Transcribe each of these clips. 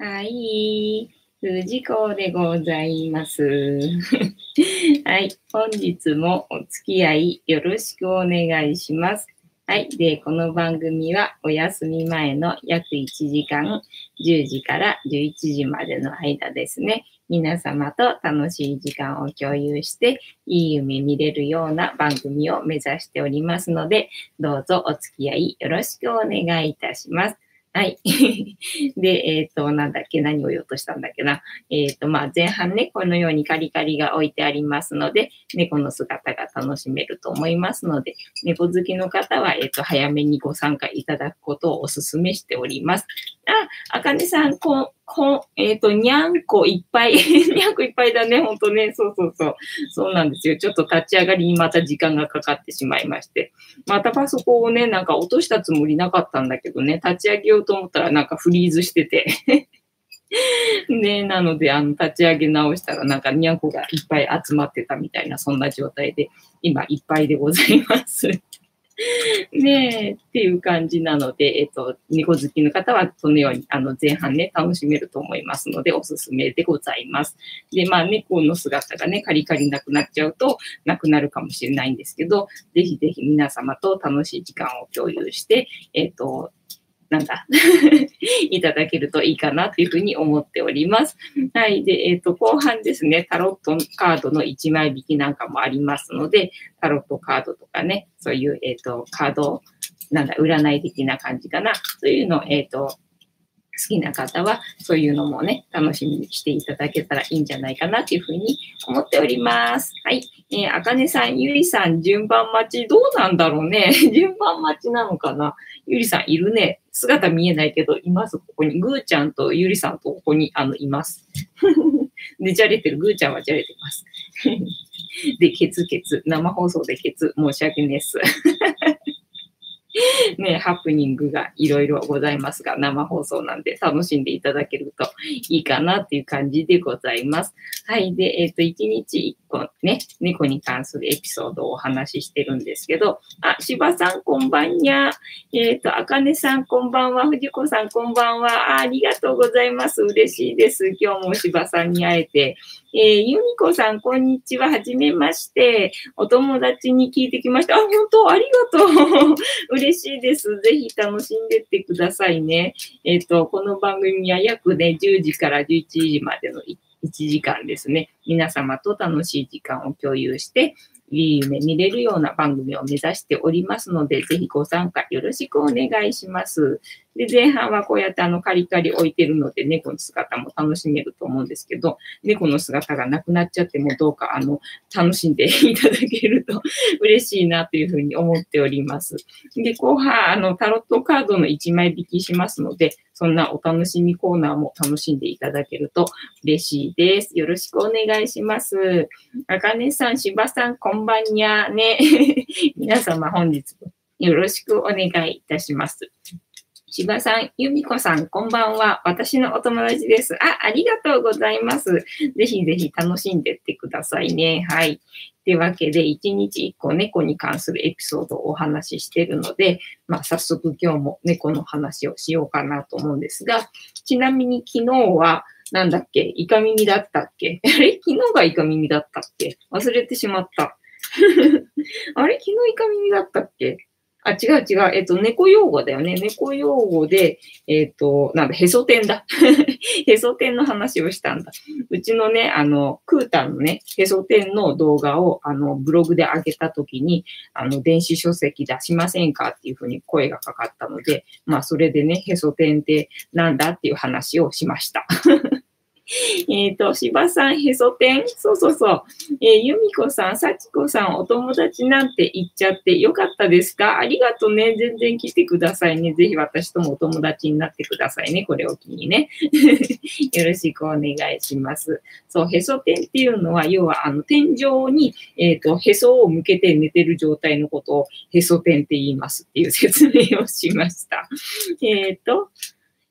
はい。藤子でございます。はい。本日もお付き合いよろしくお願いします。はい。で、この番組はお休み前の約1時間、10時から11時までの間ですね。皆様と楽しい時間を共有して、いい夢見れるような番組を目指しておりますので、どうぞお付き合いよろしくお願いいたします。はい。で、えっ、ー、と、なんだっけ、何を言おうとしたんだっけな。えっ、ー、と、まあ、前半ね、このようにカリカリが置いてありますので、猫の姿が楽しめると思いますので、猫好きの方は、えっ、ー、と、早めにご参加いただくことをお勧めしております。あ、あかねさん、こ、こ、えっ、ー、と、にゃんこいっぱい。にゃんこいっぱいだね、ほんとね。そうそうそう。そうなんですよ。ちょっと立ち上がりにまた時間がかかってしまいまして。またパソコンをね、なんか落としたつもりなかったんだけどね、立ち上げようと思ったらなんかフリーズしてて。ね、なので、あの、立ち上げ直したら、なんか、にゃんこがいっぱい集まってたみたいな、そんな状態で、今、いっぱいでございます。ねえ、っていう感じなので、えっ、と、猫好きの方はそのように、あの、前半ね、楽しめると思いますので、おすすめでございます。で、まあ、猫の姿がね、カリカリなくなっちゃうと、なくなるかもしれないんですけど、ぜひぜひ皆様と楽しい時間を共有して、えっ、と、なんだ いただけるといいかなというふうに思っております。はい。で、えっ、ー、と、後半ですね、タロットカードの1枚引きなんかもありますので、タロットカードとかね、そういう、えっ、ー、と、カード、なんだ、占い的な感じかな。そういうのを、えっ、ー、と、好きな方は、そういうのもね、楽しみにしていただけたらいいんじゃないかなというふうに思っております。はい。えー、あかねさん、ゆりさん、順番待ち、どうなんだろうね。順番待ちなのかなゆりさん、いるね。姿見えないけど、います、ここに。ぐーちゃんとゆりさんとここに、あの、います。で、じゃれてる。ぐーちゃんはじゃれてます。で、ケツケツ。生放送でケツ。申し訳ないです。ね、ハプニングがいろいろございますが、生放送なんで楽しんでいただけるといいかなっていう感じでございます。はい。で、えっ、ー、と、1日1個ね、猫に関するエピソードをお話ししてるんですけど、あ、柴さんこんばんにゃ。えっ、ー、と、あかねさんこんばんは。藤子さんこんばんはあ。ありがとうございます。嬉しいです。今日も柴さんに会えて。えー、ゆみこさん、こんにちは。はじめまして。お友達に聞いてきました。あ、本当？ありがとう。嬉しいです。ぜひ楽しんでってくださいね。えっ、ー、と、この番組は約ね、10時から11時までの1時間ですね。皆様と楽しい時間を共有して、いい夢見れるような番組を目指しておりますので、ぜひご参加よろしくお願いします。で、前半はこうやってあのカリカリ置いてるので、猫の姿も楽しめると思うんですけど、猫の姿がなくなっちゃってもどうかあの、楽しんでいただけると 嬉しいなというふうに思っております。で、後半、あの、タロットカードの1枚引きしますので、そんなお楽しみコーナーも楽しんでいただけると嬉しいです。よろしくお願いします。あかねさん、しばさん、こんんばんにゃね。皆様本日もよろしくお願いいたします。柴さん、由美子さん、こんばんは。私のお友達です。あ、ありがとうございます。ぜひぜひ楽しんでってくださいね。はい。というわけで、1日1個猫に関するエピソードをお話ししているので、まあ、早速今日も猫の話をしようかなと思うんですが、ちなみに昨日は、なんだっけ？イカ耳だったっけ？あれ？昨日がイカ耳だったっけ？忘れてしまった。あれ？昨日イカ耳だったっけ？あ、違う違う。えっと、猫用語だよね。猫用語で、えっと、なんだ、へそ天だ。へそ天の話をしたんだ。うちのね、あの、クータンのね、へそ天の動画を、あの、ブログで上げたときに、あの、電子書籍出しませんかっていうふうに声がかかったので、まあ、それでね、へそ天ってなんだっていう話をしました。えっ、と、芝さん、へそ天そうそうそう。えー、由美子さん、幸子さん、お友達なんて言っちゃってよかったですか？ありがとうね。全然来てくださいね。ぜひ私ともお友達になってくださいね。これを機にね。よろしくお願いします。そう、へそ天っていうのは、要は、あの、天井に、えっ、ー、と、へそを向けて寝てる状態のことを、へそ天って言いますっていう説明をしました。えっ、と、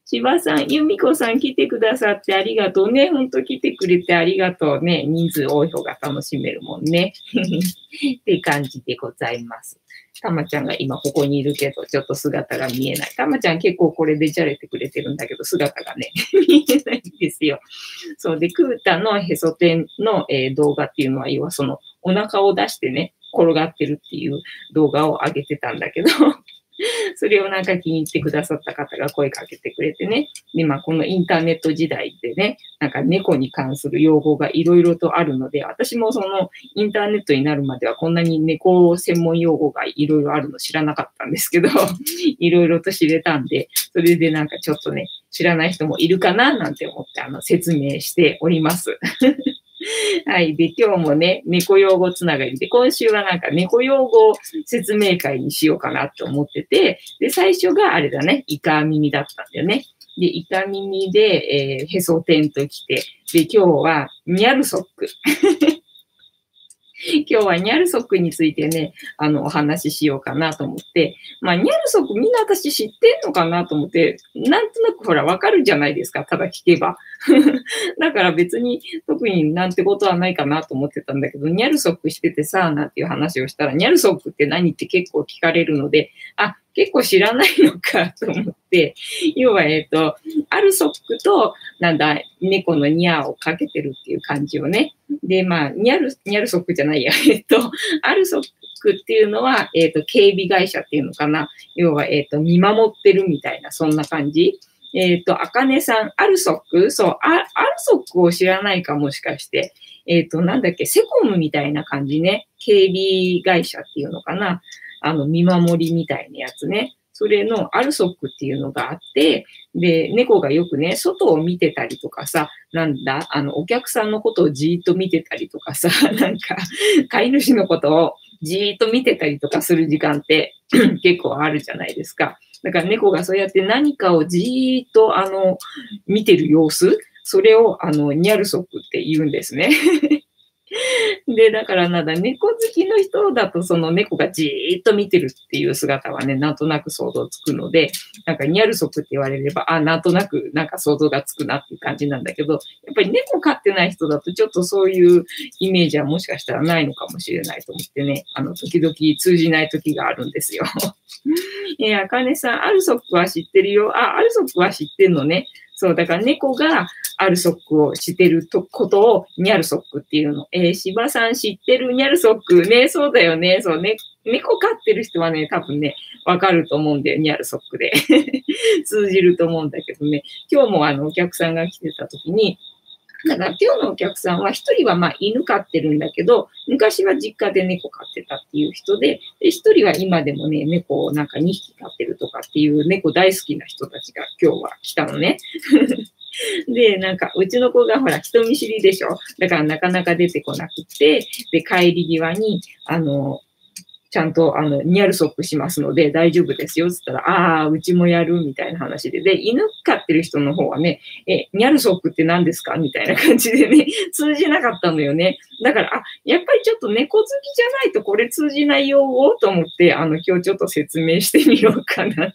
芝さん、由美子さん来てくださってありがとうね。ほんと来てくれてありがとうね。人数多い方が楽しめるもんね。って感じでございます。たまちゃんが今ここにいるけど、ちょっと姿が見えない。たまちゃん結構これでじゃれてくれてるんだけど、姿がね、見えないんですよ。そうで、クータのへそ天の、えー、動画っていうのは、要はそのお腹を出してね、転がってるっていう動画を上げてたんだけど それをなんか気に入ってくださった方が声かけてくれてね。で、まあ、このインターネット時代でね、なんか猫に関する用語がいろいろとあるので、私もそのインターネットになるまではこんなに猫専門用語がいろいろあるの知らなかったんですけど、いろいろと知れたんで、それでなんかちょっとね、知らない人もいるかななんて思ってあの説明しております。はい。で、今日もね、猫用語つながりで、今週はなんか猫用語説明会にしようかなと思ってて、で、最初があれだね、イカ耳だったんだよね。で、イカ耳で、えー、へそ天と来て、で、今日はニャルソック。今日はニャルソックについてね、あの、お話ししようかなと思って、まあ、ニャルソックみんな私知ってんのかなと思って、なんとなくほら、わかるじゃないですか、ただ聞けば。だから別に特になんてことはないかなと思ってたんだけど、ニャルソックしててさ、なんていう話をしたら、ニャルソックって何って結構聞かれるので、あ、結構知らないのかと思って、要は、えっ、と、アルソックと、なんだ、猫のニャーをかけてるっていう感じをね。で、まあ、ニャル、ニャルソックじゃないや、えっ、と、アルソックっていうのは、えっ、と、警備会社っていうのかな。要は、えっ、と、見守ってるみたいな、そんな感じ。えっ、と、あかねさん、アルソック？そう、アルソックを知らないかもしかして。えっ、と、なんだっけ、セコムみたいな感じね。警備会社っていうのかな。あの、見守りみたいなやつね。それのアルソックっていうのがあって、で、猫がよくね、外を見てたりとかさ、なんだ、あの、お客さんのことをじーっと見てたりとかさ、なんか、飼い主のことをじーっと見てたりとかする時間って 結構あるじゃないですか。だから猫がそうやって何かをじーっと、あの、見てる様子、それを、あの、ニャルソックって言うんですね。で、だからなんだ、猫好きの人だとその猫がじーっと見てるっていう姿はね、なんとなく想像つくので、なんかニャルソクって言われれば、あ、なんとなくなんか想像がつくなっていう感じなんだけど、やっぱり猫飼ってない人だとちょっとそういうイメージはもしかしたらないのかもしれないと思ってね、あの、時々通じない時があるんですよ。えー、あかねさん、アルソックは知ってるよ。あ、アルソックは知ってんのね。そう、だから猫がアルソックを知ってるとことをニャルソックっていうの。えー、芝さん知ってるニャルソックね、そうだよね。そうね。猫飼ってる人はね、多分ね、わかると思うんだよ、ニャルソックで。通じると思うんだけどね。今日もあの、お客さんが来てた時に、だから今日のお客さんは一人はまあ犬飼ってるんだけど、昔は実家で猫飼ってたっていう人で、で一人は今でもね、猫をなんか2匹飼ってるとかっていう猫大好きな人たちが今日は来たのね。で、なんか、うちの子がほら、人見知りでしょだからなかなか出てこなくて、で、帰り際に、あの、ちゃんと、あの、ニャルソックしますので大丈夫ですよっ。つったら、ああ、うちもやるみたいな話で。で、犬飼ってる人の方はね、え、ニャルソックって何ですか？みたいな感じでね、通じなかったのよね。だから、あ、やっぱりちょっと猫好きじゃないとこれ通じないよと思って、あの、今日ちょっと説明してみようかなと。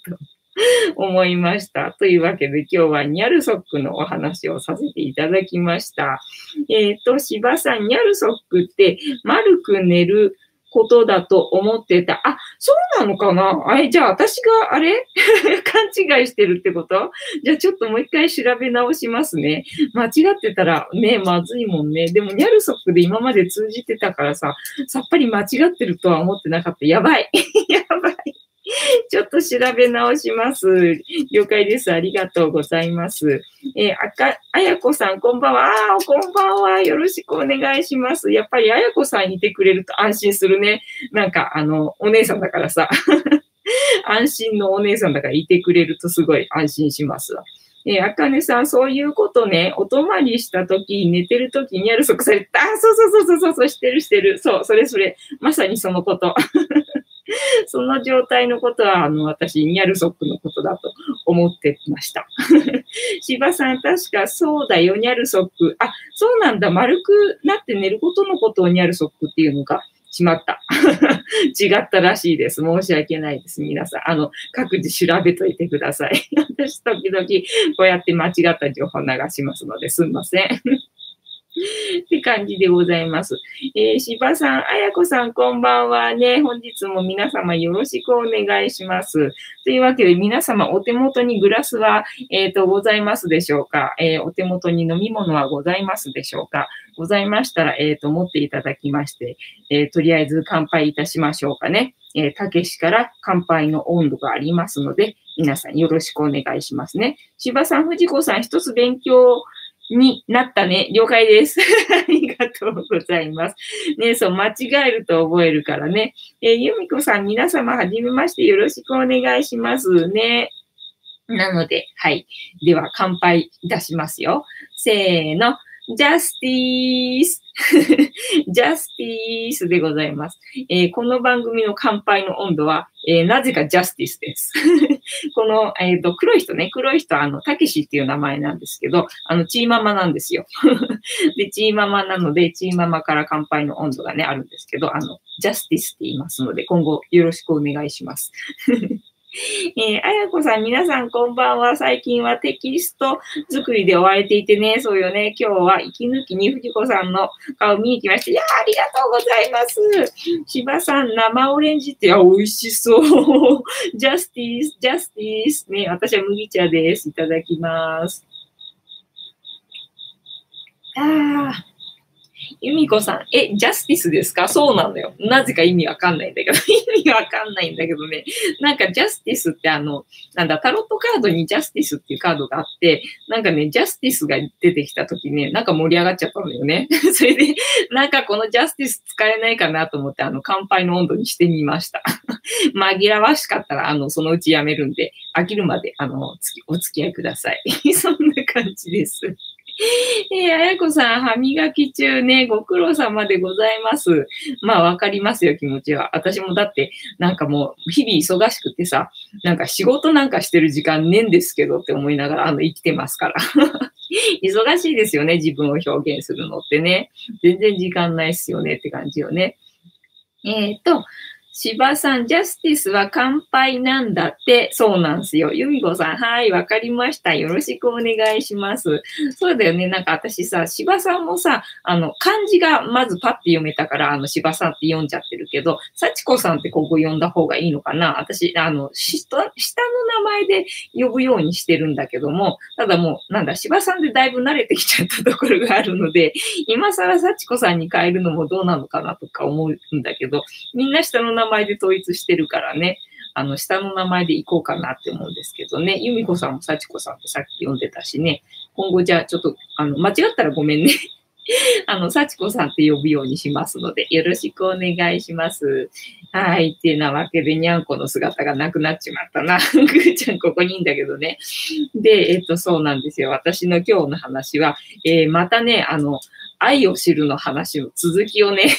思いました。というわけで今日はニャルソックのお話をさせていただきました。えっ、ー、と、芝さん、ニャルソックって丸く寝ることだと思ってた。あ、そうなのかな？あれ、じゃあ私があれ？勘違いしてるってこと？じゃあちょっともう一回調べ直しますね。間違ってたらね、まずいもんね。でもニャルソックで今まで通じてたからさ、さっぱり間違ってるとは思ってなかった。やばい。やばい。ちょっと調べ直します。了解です。ありがとうございます。えー、あか、あやこさん、こんばんは。あこんばんは。よろしくお願いします。やっぱりあやこさんいてくれると安心するね。なんか、あの、お姉さんだからさ。安心のお姉さんだからいてくれるとすごい安心します。え、あかねさん、そういうことね、お泊まりしたとき、寝てるときにやるそくされた。あ、そうそうそうそうそう、してるしてる。そう、それそれ。まさにそのこと。その状態のことは、あの、私、ニャルソックのことだと思ってました。芝さん、確かそうだよ、ニャルソック。あ、そうなんだ、丸くなって寝ることのことをニャルソックっていうのか。しまった。違ったらしいです。申し訳ないです。皆さん。あの、各自調べといてください。私、時々こうやって間違った情報流しますので、すんません。って感じでございます。えー、芝さん、あやこさん、こんばんはね。本日も皆様よろしくお願いします。というわけで、皆様お手元にグラスは、えっ、ー、と、ございますでしょうか、えー、お手元に飲み物はございますでしょうかございましたら、えっ、と、持っていただきまして、えとりあえず乾杯いたしましょうかね。えたけしから乾杯の温度がありますので、皆さんよろしくお願いしますね。芝さん、藤子さん、一つ勉強になったね。了解です。ありがとうございます。ね、そう、間違えると覚えるからね。えー、ゆみこさん、皆様、はじめましてよろしくお願いしますね。なので、はい。では、乾杯いたしますよ。せーの。ジャスティースジャスティースでございます。えー、この番組の乾杯の温度は、えー、なぜかジャスティスです。この、えっ、ー、と、黒い人ね、黒い人は、あの、たけしっていう名前なんですけど、あの、チーママなんですよ。で、チーママなので、チーママから乾杯の温度がね、あるんですけど、あの、ジャスティスって言いますので、今後よろしくお願いします。えー、あやこさん、皆さんこんばんは。最近はテキスト作りで追われていてね、そうよね。今日は息抜きに藤子さんの顔見に来ました。いやありがとうございます。芝さん、生オレンジって、あ、美味しそう。ジャスティス、ジャスティス。ね、私は麦茶です。いただきます。ああ。由美子さん、え、ジャスティスですか？そうなのよ。なぜか意味わかんないんだけど、意味わかんないんだけどね。なんかジャスティスってあの、なんだ、タロットカードにジャスティスっていうカードがあって、なんかね、ジャスティスが出てきた時ね、なんか盛り上がっちゃったのよね。それで、なんかこのジャスティス使えないかなと思って、あの、乾杯の温度にしてみました。紛らわしかったら、あの、そのうちやめるんで、飽きるまで、あの、お付き合いください。そんな感じです。えー、あやこさん、歯磨き中ね、ご苦労様でございます。まあ、わかりますよ、気持ちは。私もだって、なんかもう、日々忙しくてさ、なんか仕事なんかしてる時間ねんですけどって思いながら、あの、生きてますから。忙しいですよね、自分を表現するのってね。全然時間ないっすよねって感じよね。えっ、と、芝さん、ジャスティスは乾杯なんだって。そうなんですよ。ユミコさん、はい、わかりました。よろしくお願いします。そうだよね。なんか私さ、芝さんもさ、あの、漢字がまずパッて読めたから、あの、芝さんって読んじゃってるけど、幸子さんってここ読んだ方がいいのかな私、あの、下、下の名前で呼ぶようにしてるんだけども、ただもう、なんだ、芝さんでだいぶ慣れてきちゃったところがあるので、今更幸子さんに変えるのもどうなのかなとか思うんだけど、みんな下の名前名前で統一してるからね、あの、下の名前で行こうかなって思うんですけどね、由美子さんも幸子さんってさっき読んでたしね、今後じゃあちょっと、あの、間違ったらごめんね。あの、幸子さんって呼ぶようにしますので、よろしくお願いします。はい。ってなわけで、にゃんこの姿がなくなっちまったな。ぐーちゃんここにいんだけどね。で、えっと、そうなんですよ。私の今日の話は、えー、またね、あの、愛を知るの話の続きをね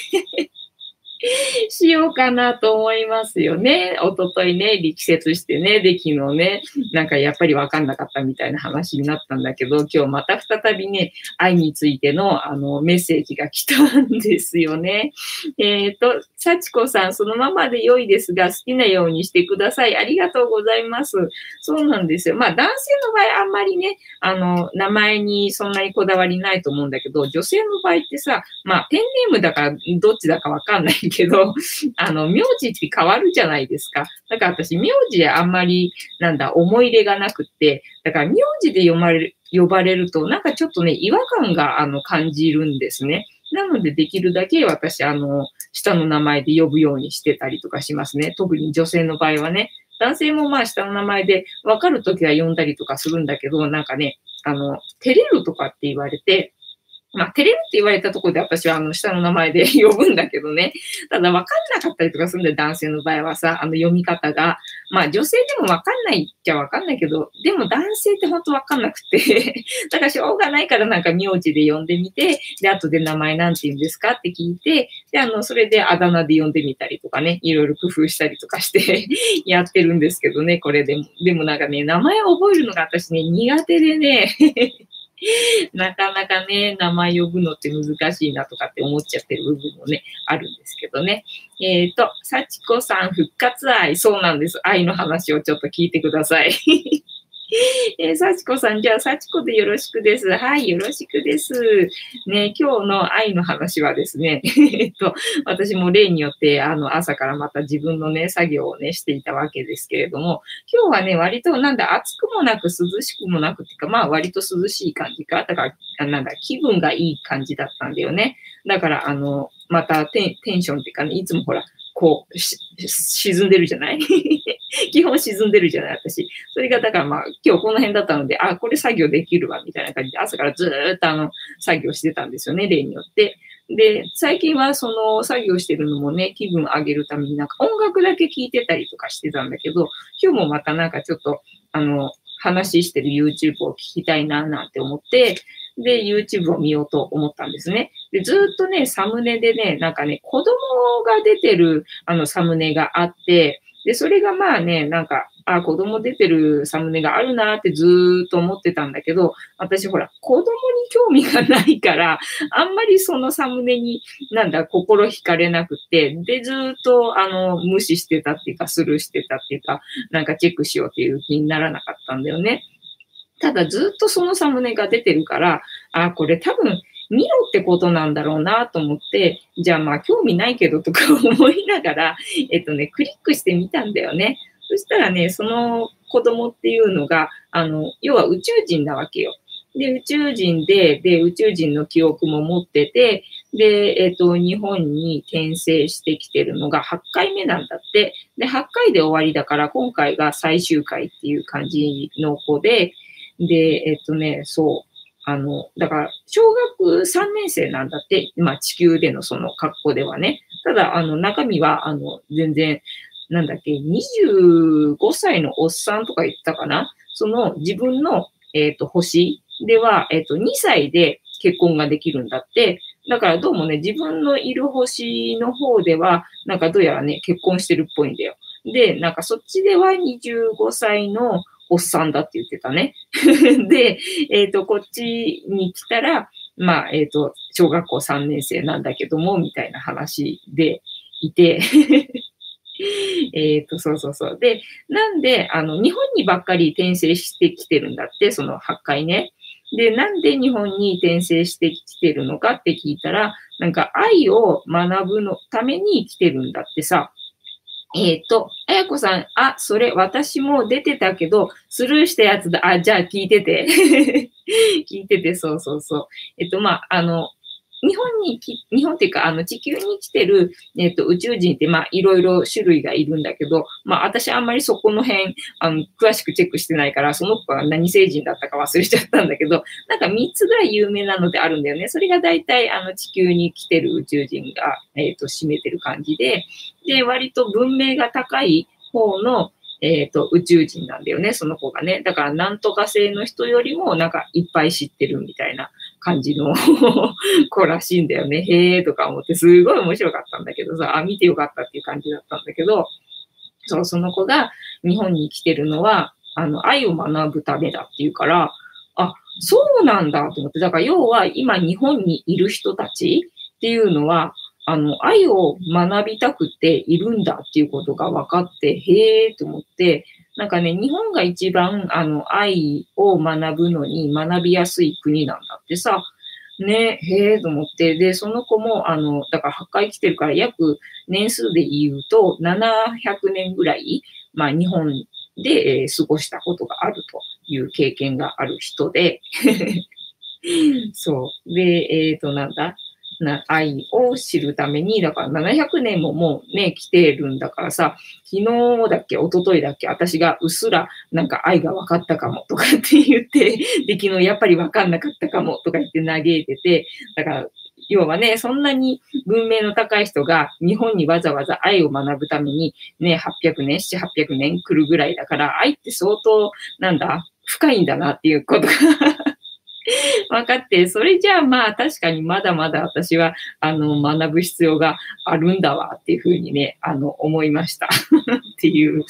しようかなと思いますよね。おとといね、力説してね、で、昨日ね、なんかやっぱりわかんなかったみたいな話になったんだけど、今日また再びね、愛についてのあのメッセージが来たんですよね。えっ、ー、と、幸子さん、そのままで良いですが、好きなようにしてください。ありがとうございます。そうなんですよ。まあ男性の場合あんまりね、あの、名前にそんなにこだわりないと思うんだけど、女性の場合ってさ、まあペンネームだからどっちだかわかんないけど、あの、名字って変わるじゃないですか。だから私、名字であんまり、なんだ、思い入れがなくって、だから名字で読まれる、呼ばれると、なんかちょっとね、違和感が、あの、感じるんですね。なので、できるだけ私、あの、下の名前で呼ぶようにしてたりとかしますね。特に女性の場合はね。男性もまあ下の名前で分かるときは呼んだりとかするんだけど、なんかね、あの、照れるとかって言われて、まあ、照れるって言われたところで私はあの下の名前で 呼ぶんだけどね。ただ分かんなかったりとかするんだよ、男性の場合はさ、あの読み方が。まあ女性でも分かんないっちゃ分かんないけど、でも男性って本当分かんなくて だからしょうがないからなんか名字で呼んでみて、で、後で名前なんて言うんですかって聞いて、で、あの、それであだ名で呼んでみたりとかね、いろいろ工夫したりとかして やってるんですけどね、これでも。でもなんかね、名前を覚えるのが私ね、苦手でね なかなかね、名前呼ぶのって難しいなとかって思っちゃってる部分もね、あるんですけどね。えっ、ー、と、幸子さん復活愛。そうなんです。愛の話をちょっと聞いてください。えー、幸子さん、じゃあ、幸子でよろしくです。はい、よろしくです。ね、今日の愛の話はですね、えっと、私も例によって、あの、朝からまた自分のね、作業をね、していたわけですけれども、今日はね、割となんだ、暑くもなく涼しくもなくっていうか、まあ、割と涼しい感じか。だから、なんだ、気分がいい感じだったんだよね。だから、あの、またテンションっていうかね、いつもほら、こう、沈んでるじゃない？基本沈んでるじゃない、私。それが、だからまあ、今日この辺だったので、あ、これ作業できるわ、みたいな感じで、朝からずっとあの、作業してたんですよね、例によって。で、最近はその作業してるのもね、気分上げるためになんか音楽だけ聴いてたりとかしてたんだけど、今日もまたなんかちょっと、あの、話してる YouTube を聞きたいな、なんて思って、で、YouTube を見ようと思ったんですね。で、ずっとね、サムネでね、なんかね、子供が出てる、あの、サムネがあって、で、それがまあね、なんか、あ、子供出てるサムネがあるなってずーっと思ってたんだけど、私ほら、子供に興味がないから、あんまりそのサムネになんだ、心惹かれなくて、で、ずーっとあの、無視してたっていうか、スルーしてたっていうか、なんかチェックしようっていう気にならなかったんだよね。ただずっとそのサムネが出てるから、あ、これ多分見ろってことなんだろうなと思って、じゃあまあ興味ないけどとか思いながら、えっとね、クリックしてみたんだよね。そしたらね、その子供っていうのが、あの、要は宇宙人なわけよ。で、宇宙人で、で、宇宙人の記憶も持ってて、で、えっ、と、日本に転生してきてるのが8回目なんだって。で、8回で終わりだから、今回が最終回っていう感じの子で、で、えっ、とね、そう。あの、だから、小学3年生なんだって、まあ地球でのその格好ではね。ただ、あの、中身は、あの、全然、なんだっけ、25歳のおっさんとか言ったかな？その自分の、えっ、ー、と、星では、えっ、ー、と、2歳で結婚ができるんだって。だからどうもね、自分のいる星の方では、なんかどうやらね、結婚してるっぽいんだよ。で、なんかそっちでは25歳のおっさんだって言ってたね。で、えっ、ー、と、こっちに来たら、まあ、えっ、ー、と、小学校3年生なんだけども、みたいな話でいて、えっと、そうそうそう。で、なんで、あの、日本にばっかり転生してきてるんだって、その8回ね。で、なんで日本に転生してきてるのかって聞いたら、なんか愛を学ぶのために来てるんだってさ。えっ、ー、と、あやこさん、あ、それ私も出てたけど、スルーしたやつだ。あ、じゃあ聞いてて。聞いてて、そうそうそう。えっ、と、まあ、あの、日本にき、日本っていうか、あの、地球に来てる、えっ、と、宇宙人って、まあ、いろいろ種類がいるんだけど、まあ、私あんまりそこの辺、あの、詳しくチェックしてないから、その子が何星人だったか忘れちゃったんだけど、なんか3つぐらい有名なのであるんだよね。それが大体、あの、地球に来てる宇宙人が、えっ、と、占めてる感じで、で、割と文明が高い方の、えっ、ー、と、宇宙人なんだよね、その子がね。だから、なんとか性の人よりも、なんか、いっぱい知ってるみたいな感じの 子らしいんだよね。へーとか思って、すごい面白かったんだけどさ、あ、見てよかったっていう感じだったんだけど、そう、その子が日本に来てるのは、あの、愛を学ぶためだっていうから、あ、そうなんだと思って、だから要は今日本にいる人たちっていうのは、あの、愛を学びたくているんだっていうことが分かって、へえと思って、なんかね、日本が一番、あの、愛を学ぶのに学びやすい国なんだってさ、ね、へえと思って、で、その子も、あの、だから8回来てるから約年数で言うと、700年ぐらい、まあ日本で、えー、過ごしたことがあるという経験がある人で。そう。で、えっ、ー、と、なんだ？な愛を知るために、だから700年ももうね、来てるんだからさ、昨日だっけ、一昨日だっけ、私がうっすらなんか愛が分かったかもとかって言って、で、昨日やっぱり分かんなかったかもとか言って嘆いてて、だから、要はね、そんなに文明の高い人が日本にわざわざ愛を学ぶためにね、800年、7、800年来るぐらいだから、愛って相当、なんだ、深いんだなっていうことが 分かって、それじゃあまあ確かにまだまだ私はあの学ぶ必要があるんだわっていうふうにね、あの思いました っていう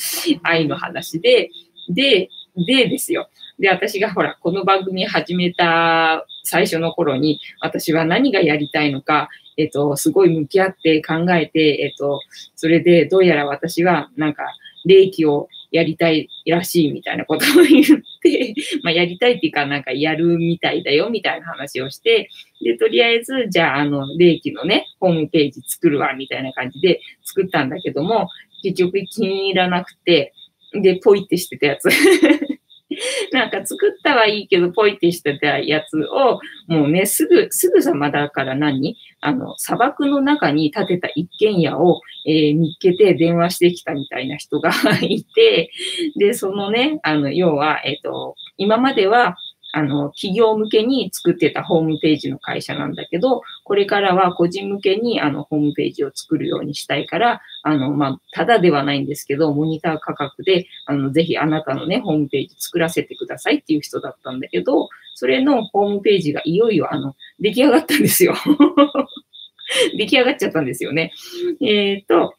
愛の話で、で、でですよ。で、私がほら、この番組始めた最初の頃に、私は何がやりたいのか、えっと、すごい向き合って考えて、えっと、それでどうやら私はなんか、霊気をやりたいらしいみたいなことを言って、まあ、やりたいっていうか、なんかやるみたいだよみたいな話をして、で、とりあえず、じゃあ、あの、霊気のね、ホームページ作るわ、みたいな感じで作ったんだけども、結局気に入らなくて、で、ポイってしてたやつ。なんか作ったはいいけど、ポイってしてたやつを、もうね、すぐ、すぐさまだから何？あの、砂漠の中に建てた一軒家を、えー見つけて電話してきたみたいな人が いて、で、そのね、あの、要は、えっ、と、今までは、あの、企業向けに作ってたホームページの会社なんだけど、これからは個人向けにあのホームページを作るようにしたいから、あの、まあ、ただではないんですけど、モニター価格で、あの、ぜひあなたのね、ホームページ作らせてくださいっていう人だったんだけど、それのホームページがいよいよあの、出来上がったんですよ。出来上がっちゃったんですよね。えっ、と、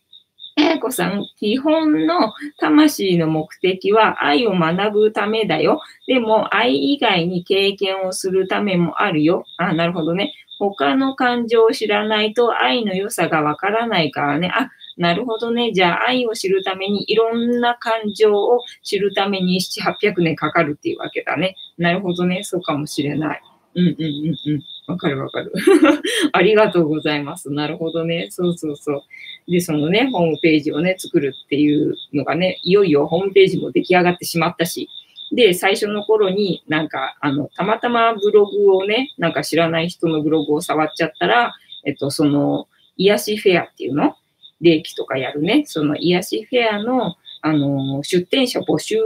えこさん、基本の魂の目的は愛を学ぶためだよ。でも愛以外に経験をするためもあるよ。あ、なるほどね。他の感情を知らないと愛の良さがわからないからね。あ、なるほどね。じゃあ愛を知るためにいろんな感情を知るために7、800年かかるっていうわけだね。なるほどね。そうかもしれない。うんうんうんうん。わかるわかる。ありがとうございます。なるほどね。そうそうそう。で、そのね、ホームページをね、作るっていうのがね、いよいよホームページも出来上がってしまったし、で、最初の頃になんか、あの、たまたまブログをね、なんか知らない人のブログを触っちゃったら、えっと、その、癒しフェアっていうの？霊気とかやるね、その癒しフェアの、あの、出店者募集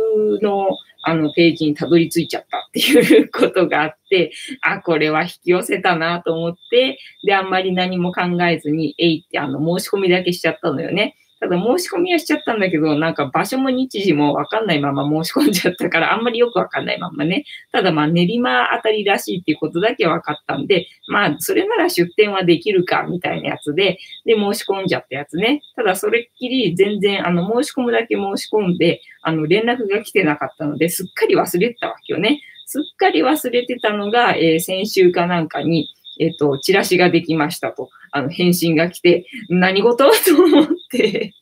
の、あの、ページにたどり着いちゃったっていうことがあって、あ、これは引き寄せたなと思って、で、あんまり何も考えずに、えいって、あの、申し込みだけしちゃったのよね。ただ、申し込みはしちゃったんだけど、なんか場所も日時もわかんないまま申し込んじゃったから、あんまりよくわかんないままね。ただ、まあ、練馬あたりらしいっていうことだけ分かったんで、まあ、それなら出店はできるか、みたいなやつで、で、申し込んじゃったやつね。ただ、それっきり全然、あの、申し込むだけ申し込んで、あの、連絡が来てなかったので、すっかり忘れてたわけよね。すっかり忘れてたのが、えー先週かなんかに、えっ、と、チラシができましたと、あの、返信が来て、何事？と思って、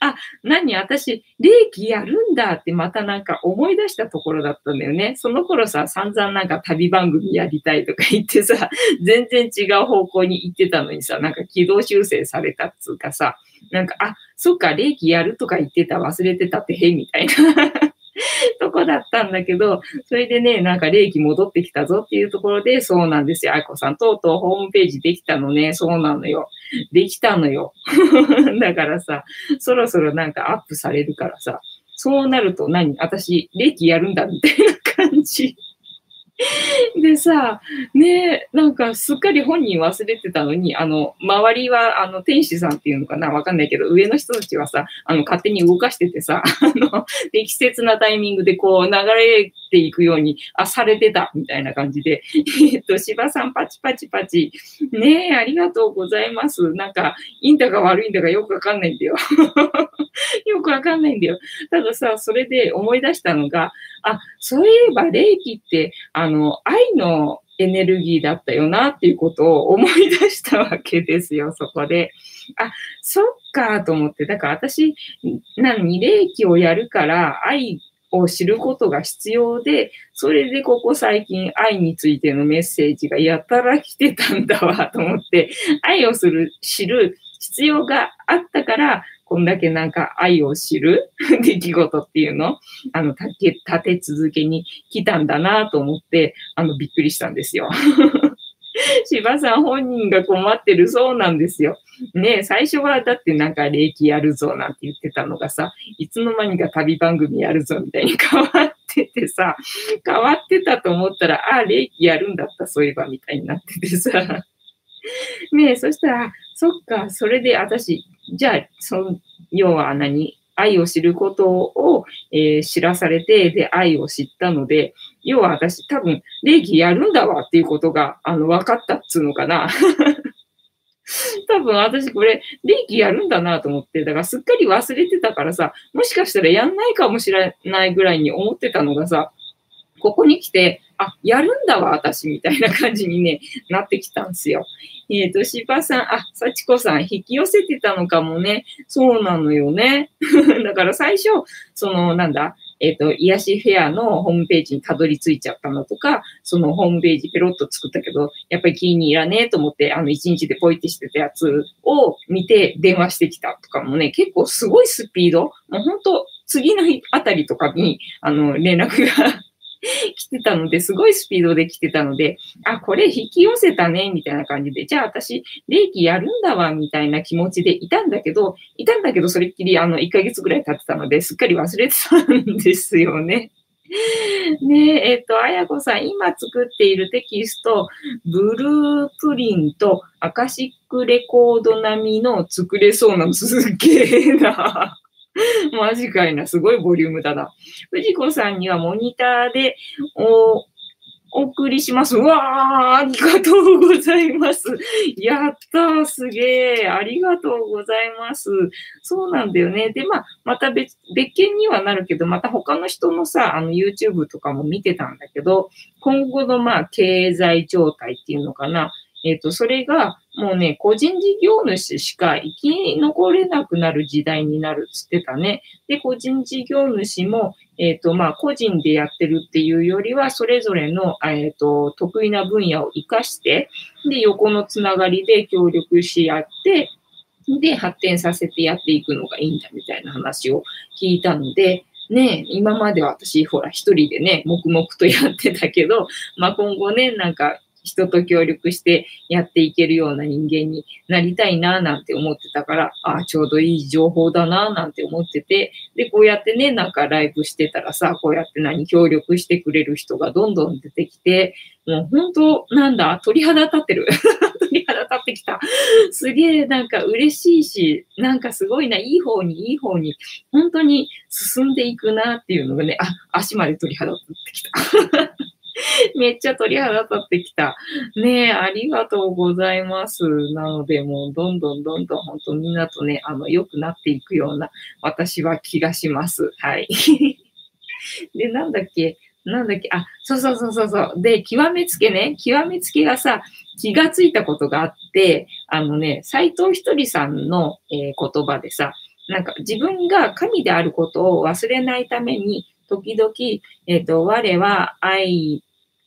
あ、何？私、霊気やるんだってまたなんか思い出したところだったんだよね。その頃さ、散々なんか旅番組やりたいとか言ってさ、全然違う方向に行ってたのにさ、なんか軌道修正されたっつうかさ、なんか、あ、そっか、霊気やるとか言ってた、忘れてたってへ、みたいな。とこだったんだけど、それでね、なんか霊気戻ってきたぞっていうところで、そうなんですよ。愛子さん、とうとうホームページできたのね。そうなのよ。できたのよ。だからさ、そろそろなんかアップされるからさ、そうなると何？私、霊気やるんだみたいな感じ。でさ、ねなんかすっかり本人忘れてたのに、あの、周りは、あの、天使さんっていうのかなわかんないけど、上の人たちはさ、あの、勝手に動かしててさ、あの、適切なタイミングでこう流れていくように、あ、されてた、みたいな感じで、えっと、芝さんパチパチパチ、ねえ、ありがとうございます。なんか、いいんだか悪いんだかよくわかんないんだよ。よくわかんないんだよ。たださ、それで思い出したのが、あ、そういえば霊気って、あの、愛のエネルギーだったよなっていうことを思い出したわけですよ、そこで。あ、そっかと思って。だから私、何、霊気をやるから愛を知ることが必要で、それでここ最近愛についてのメッセージがやたら来てたんだわと思って、愛をする、知る必要があったから、こんだけなんか愛を知る 出来事っていうのあの、立て、続けに来たんだなと思って、あの、びっくりしたんですよ。芝さん本人が困ってるそうなんですよ。ね最初はだってなんか霊気やるぞなんて言ってたのがさ、いつの間にか旅番組やるぞみたいに変わっててさ、変わってたと思ったら、ああ、霊気やるんだった、そういえばみたいになっててさ。ね、そしたら、そっか、それで私、じゃあ、その、要は何？愛を知ることを、えー知らされて、で、愛を知ったので、要は私、多分、霊気やるんだわっていうことが、あの、分かったっつうのかな。多分私これ、霊気やるんだなと思って、だからすっかり忘れてたからさ、もしかしたらやんないかもしれないぐらいに思ってたのがさ、ここに来て、あ、やるんだわ、私、みたいな感じにね、なってきたんですよ。えっ、ー、と、芝さん、あ、幸子さん、引き寄せてたのかもね。そうなのよね。だから最初、その、なんだ、えっ、ー、と、癒しフェアのホームページにたどり着いちゃったのとか、そのホームページペロッと作ったけど、やっぱり気に入らねえと思って、あの、一日でポイってしてたやつを見て電話してきたとかもね、結構すごいスピード、もう本当次の日あたりとかに、あの、連絡が 来てたので、すごいスピードで来てたので、あ、これ引き寄せたね、みたいな感じで、じゃあ私、霊気やるんだわ、みたいな気持ちでいたんだけど、いたんだけど、それっきり、あの、1ヶ月ぐらい経ってたので、すっかり忘れてたんですよね。ねえ、えっ、と、あやこさん、今作っているテキスト、ブループリント、アカシックレコード並みの作れそうなの、すっげえな。マジかいな。すごいボリュームだな。藤子さんにはモニターでお送りします。うわー、ありがとうございます。やったー、すげー。ありがとうございます。そうなんだよね。で、まあ、また別、別件にはなるけど、また他の人のさ、あの、YouTube とかも見てたんだけど、今後のまあ、経済状態っていうのかな。えっ、ー、と、それが、もうね、個人事業主しか生き残れなくなる時代になるっつってたね。で、個人事業主も、えっ、ー、と、まあ、個人でやってるっていうよりは、それぞれの、えっ、ー、と、得意な分野を活かして、で、横のつながりで協力し合って、で、発展させてやっていくのがいいんだみたいな話を聞いたので、ね、今までは私、ほら、一人でね、黙々とやってたけど、まあ、今後ね、なんか、人と協力してやっていけるような人間になりたいななんて思ってたから、ああ、ちょうどいい情報だななんて思ってて、で、こうやってね、なんかライブしてたらさ、こうやって何協力してくれる人がどんどん出てきて、もう本当、なんだ、鳥肌立ってる。鳥肌立ってきた。すげえ、なんか嬉しいし、なんかすごいな、いい方に、いい方に、本当に進んでいくなっていうのがね、あ、足まで鳥肌立ってきた。めっちゃ鳥肌立ってきた。ねえ、ありがとうございます。なので、もうどんどんどんどん本当みんなとね、あの、良くなっていくような私は気がします。はい。で、なんだっけ？なんだっけ？あ、そうそうそうそうそう。で、極めつけね、極めつけがさ、気がついたことがあって、あのね、斎藤ひとりさんの、えー、言葉でさ、なんか自分が神であることを忘れないために、時々、えっ、ー、と、我は愛、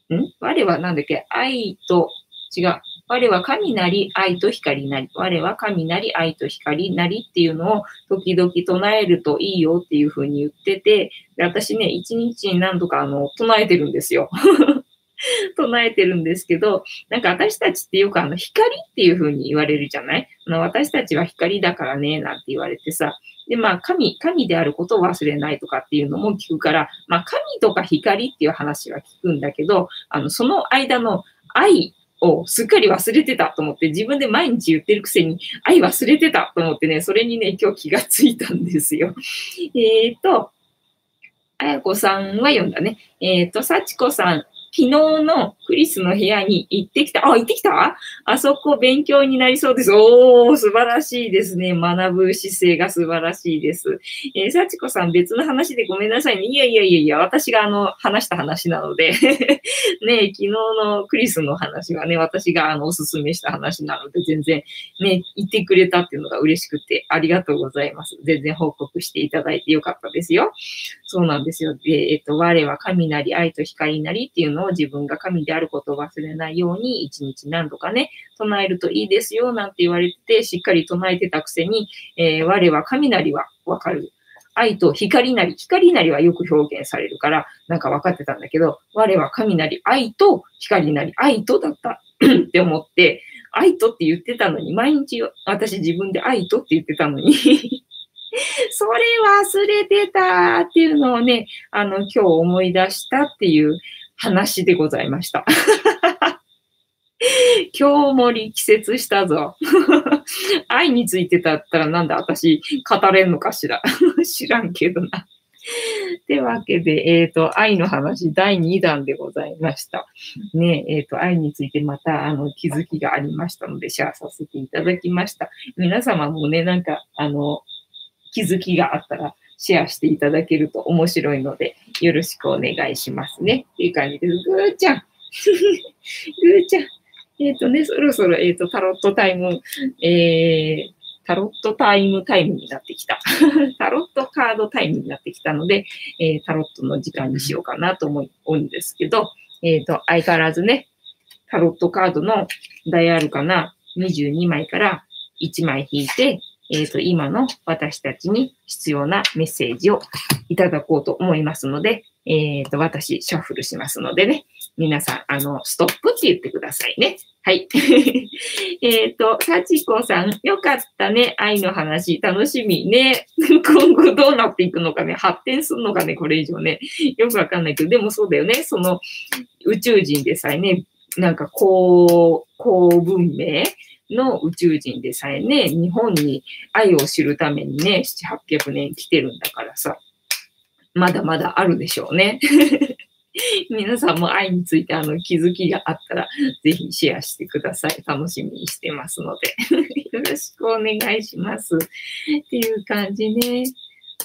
ん？我はなんだっけ？愛と、違う。我は神なり愛と光なり。我は神なり愛と光なりっていうのを時々唱えるといいよっていうふうに言ってて、私ね、一日に何度かあの、唱えてるんですよ。唱えてるんですけど、なんか私たちってよくあの光っていう風に言われるじゃない？あの私たちは光だからね、なんて言われてさ。で、まあ神、神であることを忘れないとかっていうのも聞くから、まあ神とか光っていう話は聞くんだけど、あの、その間の愛をすっかり忘れてたと思って、自分で毎日言ってるくせに愛忘れてたと思ってね、それにね、今日気がついたんですよ。えっ、と、あやこさんは読んだね。えっ、ー、と、さちこさん、昨日のクリスの部屋に行ってきた。あ、行ってきた？あそこ勉強になりそうです。おー、素晴らしいですね。学ぶ姿勢が素晴らしいです。えー、幸子さん、別の話でごめんなさいね。いやいやいやいや、私があの、話した話なので ね、昨日のクリスの話はね、私があの、おすすめした話なので、全然ね、言ってくれたっていうのが嬉しくて、ありがとうございます。全然報告していただいてよかったですよ。そうなんですよ。で、えっと、我は神なり愛と光なりっていうのを自分が神であることを忘れないように、一日何度かね、唱えるといいですよ、なんて言われてて、しっかり唱えてたくせに、えー、我は神なりはわかる。愛と光なり、光なりはよく表現されるから、なんか分かってたんだけど、我は神なり、愛と光なり、愛とだった って思って、愛とって言ってたのに、毎日私自分で愛とって言ってたのに それ忘れてたっていうのをね、あの、今日思い出したっていう話でございました。今日も力説したぞ。愛についてだったらなんだ私語れんのかしら。知らんけどな。ってわけで、えっ、ー、と、愛の話第2弾でございました。ねえ、っ、ー、と、愛についてまた、あの、気づきがありましたので、シェアさせていただきました。皆様もね、なんか、あの、気づきがあったら、シェアしていただけると面白いので、よろしくお願いしますね。っていう感じです。ぐーちゃん。ぐーちゃん。えっ、ー、とね、そろそろ、えっ、ー、と、タロットタイム、えー、タロットタイムタイムになってきた。タロットカードタイムになってきたので、えー、タロットの時間にしようかなと思うんですけど、えっ、ー、と、相変わらずね、タロットカードのダイアルかな？22枚から1枚引いて、えっ、ー、と、今の私たちに必要なメッセージをいただこうと思いますので、えっ、ー、と、私、シャッフルしますのでね、皆さん、あの、ストップって言ってくださいね。はい。えっと、幸子さん、よかったね。愛の話、楽しみね。今後どうなっていくのかね。発展するのかね、これ以上ね。よくわかんないけど、でもそうだよね。その、宇宙人でさえね、なんか、高、高文明の宇宙人でさえね、日本に愛を知るためにね、7、800年来てるんだからさ、まだまだあるでしょうね。皆さんも愛についてあの気づきがあったら、ぜひシェアしてください。楽しみにしてますので。よろしくお願いします。っていう感じね。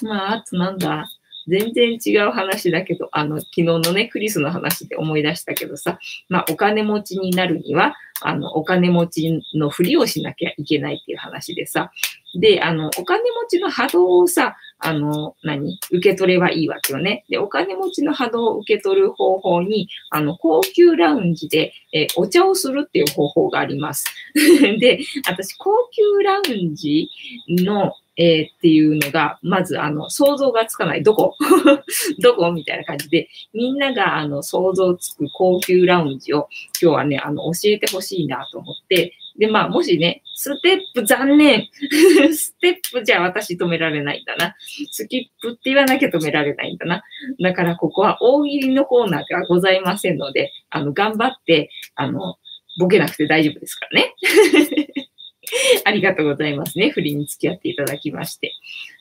まあ、あとなんだ？全然違う話だけど、あの、昨日のね、クリスの話で思い出したけどさ、まあ、お金持ちになるには、あの、お金持ちのふりをしなきゃいけないっていう話でさ、で、あの、お金持ちの波動をさ、あの、何受け取ればいいわけよね。で、お金持ちの波動を受け取る方法に、あの、高級ラウンジで、えお茶をするっていう方法があります。で、私、高級ラウンジの、えー、っていうのが、まず、あの、想像がつかない。どこ？どこ？みたいな感じで、みんなが、あの、想像つく高級ラウンジを、今日はね、あの、教えてほしいなと思って、で、まあ、もしね、ステップ残念。ステップじゃ私止められないんだな。スキップって言わなきゃ止められないんだな。だからここは大喜利のコーナーがございませんので、あの、頑張って、あの、ボケなくて大丈夫ですからね。ありがとうございますね。振りに付き合っていただきまして。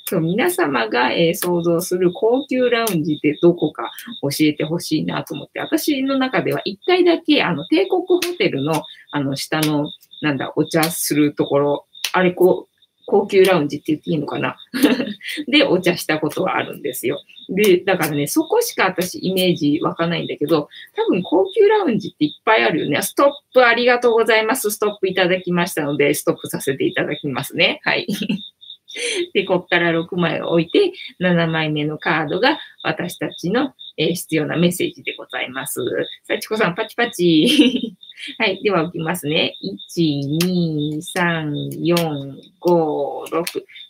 そう皆様が、えー、想像する高級ラウンジってどこか教えてほしいなと思って、私の中では1回だけ、あの、帝国ホテルの、あの、下の、なんだ、お茶するところ、あれ、こう、高級ラウンジって言っていいのかな？で、お茶したことはあるんですよ。で、だからね、そこしか私イメージ湧かないんだけど、多分高級ラウンジっていっぱいあるよね。ストップありがとうございます。ストップいただきましたので、ストップさせていただきますね。はい。で、こっから6枚を置いて、7枚目のカードが私たちの、えー、必要なメッセージでございます。幸子さん、パチパチ。はい。では、置きますね。1、2、3、4、5、6。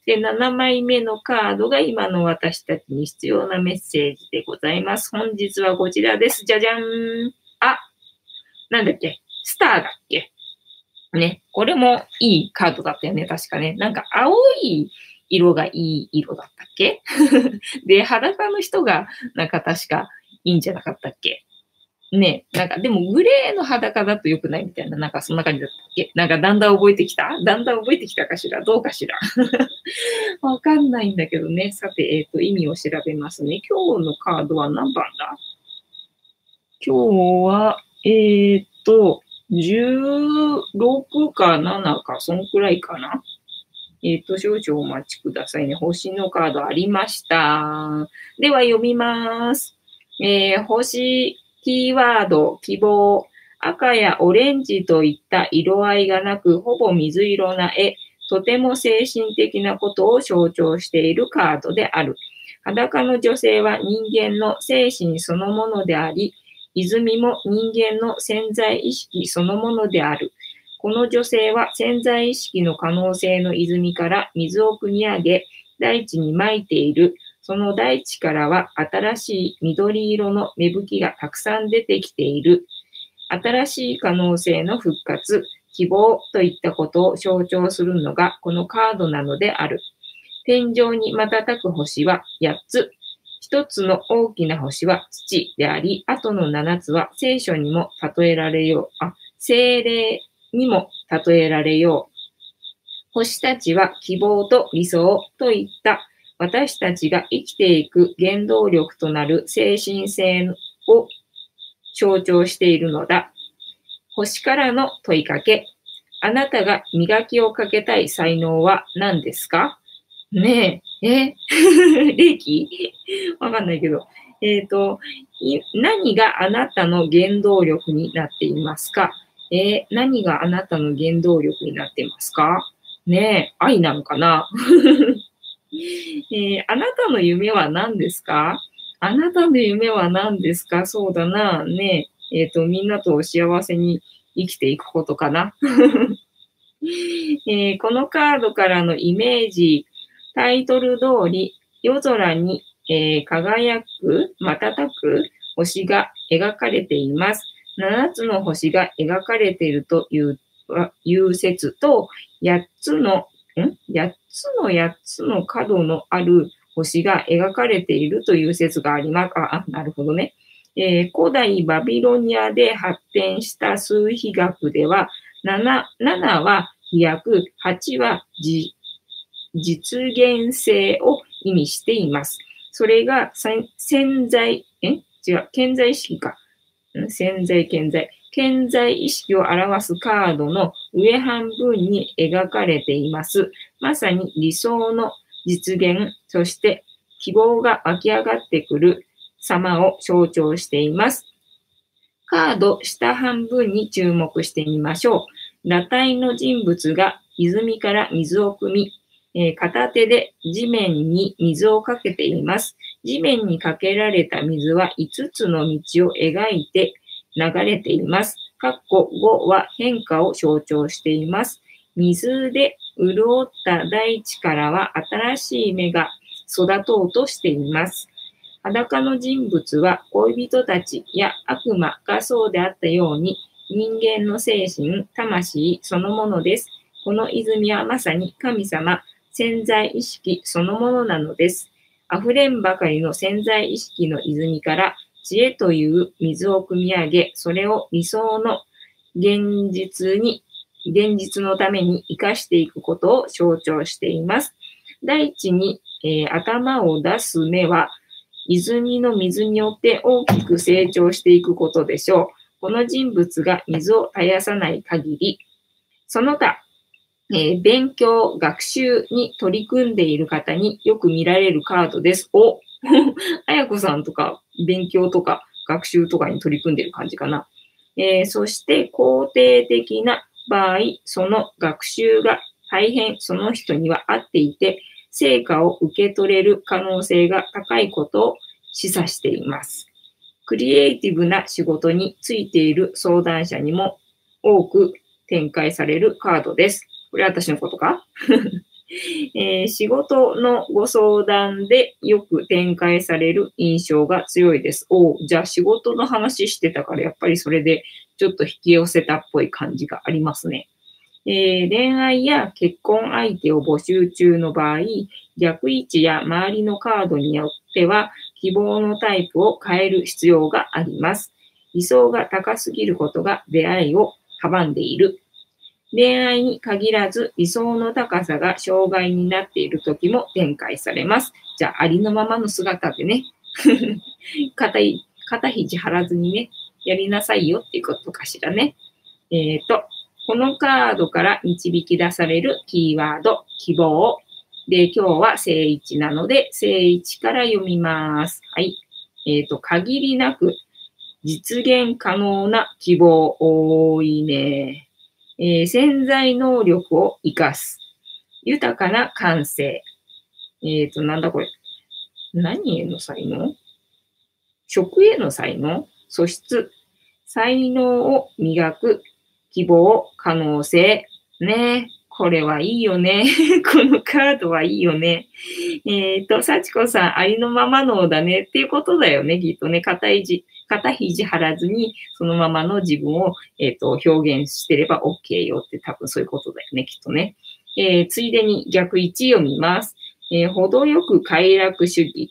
で、7枚目のカードが今の私たちに必要なメッセージでございます。本日はこちらです。じゃじゃん。あ、なんだっけ？スターだっけ？ね。これもいいカードだったよね。確かね。なんか青い色がいい色だったっけ？で、裸の人がなんか確かいいんじゃなかったっけ？ねなんか、でもグレーの裸だと良くないみたいな、なんかそんな感じだったっけ？なんかだんだん覚えてきた？だんだん覚えてきたかしら？どうかしら？わかんないんだけどね。さて、えっ、ー、と、意味を調べますね。今日のカードは何番だ？今日は、えっ、と、16か7か、そのくらいかな？えっ、ー、と、少々お待ちくださいね。星のカードありました。では読みます。えー、星、キーワード、希望、赤やオレンジといった色合いがなく、ほぼ水色な絵、とても精神的なことを象徴しているカードである。裸の女性は人間の精神そのものであり、泉も人間の潜在意識そのものである。この女性は潜在意識の可能性の泉から水を汲み上げ、大地に撒いている。その大地からは新しい緑色の芽吹きがたくさん出てきている。新しい可能性の復活、希望といったことを象徴するのがこのカードなのである。天井に瞬く星は8つ。一つの大きな星は土であり、あとの七つは聖書にも例えられよう。あ、精霊にも例えられよう。星たちは希望と理想といった私たちが生きていく原動力となる精神性を象徴しているのだ。星からの問いかけ。あなたが磨きをかけたい才能は何ですか？ねえ。え？霊気？わかんないけど。えっ、ー、と何があなたの原動力になっていますか？えー、何があなたの原動力になっていますか？ねえ、愛なのかな、えー、あなたの夢は何ですか？あなたの夢は何ですか？そうだな。ねえ、っ、ー、と、みんなと幸せに生きていくことかな。えー、このカードからのイメージ、タイトル通り、夜空に、えー、輝く、瞬く星が描かれています。7つの星が描かれているといういう説と、8つの、ん ?8 つの8つの角のある星が描かれているという説があります。あ、なるほどね。えー、古代バビロニアで発展した数比学では、7, 7は飛躍、8は実現性を意味しています。それが潜在、え？違う、健在意識か。潜在健在。健在意識を表すカードの上半分に描かれています。まさに理想の実現、そして希望が湧き上がってくる様を象徴しています。カード下半分に注目してみましょう。裸体の人物が泉から水を汲み、えー、片手で地面に水をかけています。地面にかけられた水は5つの道を描いて流れています。かっこ5は変化を象徴しています。水で潤った大地からは新しい芽が育とうとしています。裸の人物は恋人たちや悪魔がそうであったように人間の精神、魂そのものです。この泉はまさに神様、潜在意識そのものなのです。溢れんばかりの潜在意識の泉から知恵という水を汲み上げ、それを理想の現実に、現実のために生かしていくことを象徴しています。第一に、えー、頭を出す目は、泉の水によって大きく成長していくことでしょう。この人物が水を絶やさない限り、その他、えー、勉強、学習に取り組んでいる方によく見られるカードです。お あやこさんとか勉強とか学習とかに取り組んでいる感じかな。えー、そして肯定的な場合、その学習が大変その人には合っていて、成果を受け取れる可能性が高いことを示唆しています。クリエイティブな仕事についている相談者にも多く展開されるカードです。これ私のことか？えー、仕事のご相談でよく展開される印象が強いです。おじゃあ仕事の話してたからやっぱりそれでちょっと引き寄せたっぽい感じがありますね。えー、恋愛や結婚相手を募集中の場合、逆位置や周りのカードによっては希望のタイプを変える必要があります。理想が高すぎることが出会いを阻んでいる。恋愛に限らず理想の高さが障害になっている時も展開されます。じゃあ、ありのままの姿でね、肩肩肘張らずにね、やりなさいよっていうことかしらね。えっ、ー、と、このカードから導き出されるキーワード、希望。で、今日は正位置なので、正位置から読みます。はい。えっ、ー、と、限りなく実現可能な希望。多いね。えー、潜在能力を活かす。豊かな感性。えっ、ー、と、なんだこれ。何への才能？食への才能？素質。才能を磨く。希望、可能性。ねこれはいいよね。このカードはいいよね。えっ、ー、と、幸子さん、ありのままのだねっていうことだよね、きっとね。肩肘、肩肘張らずに、そのままの自分を、え、ー、と表現してれば OK よって多分そういうことだよね、きっとね。えー、ついでに逆位置読みます。えー、程よく快楽主義。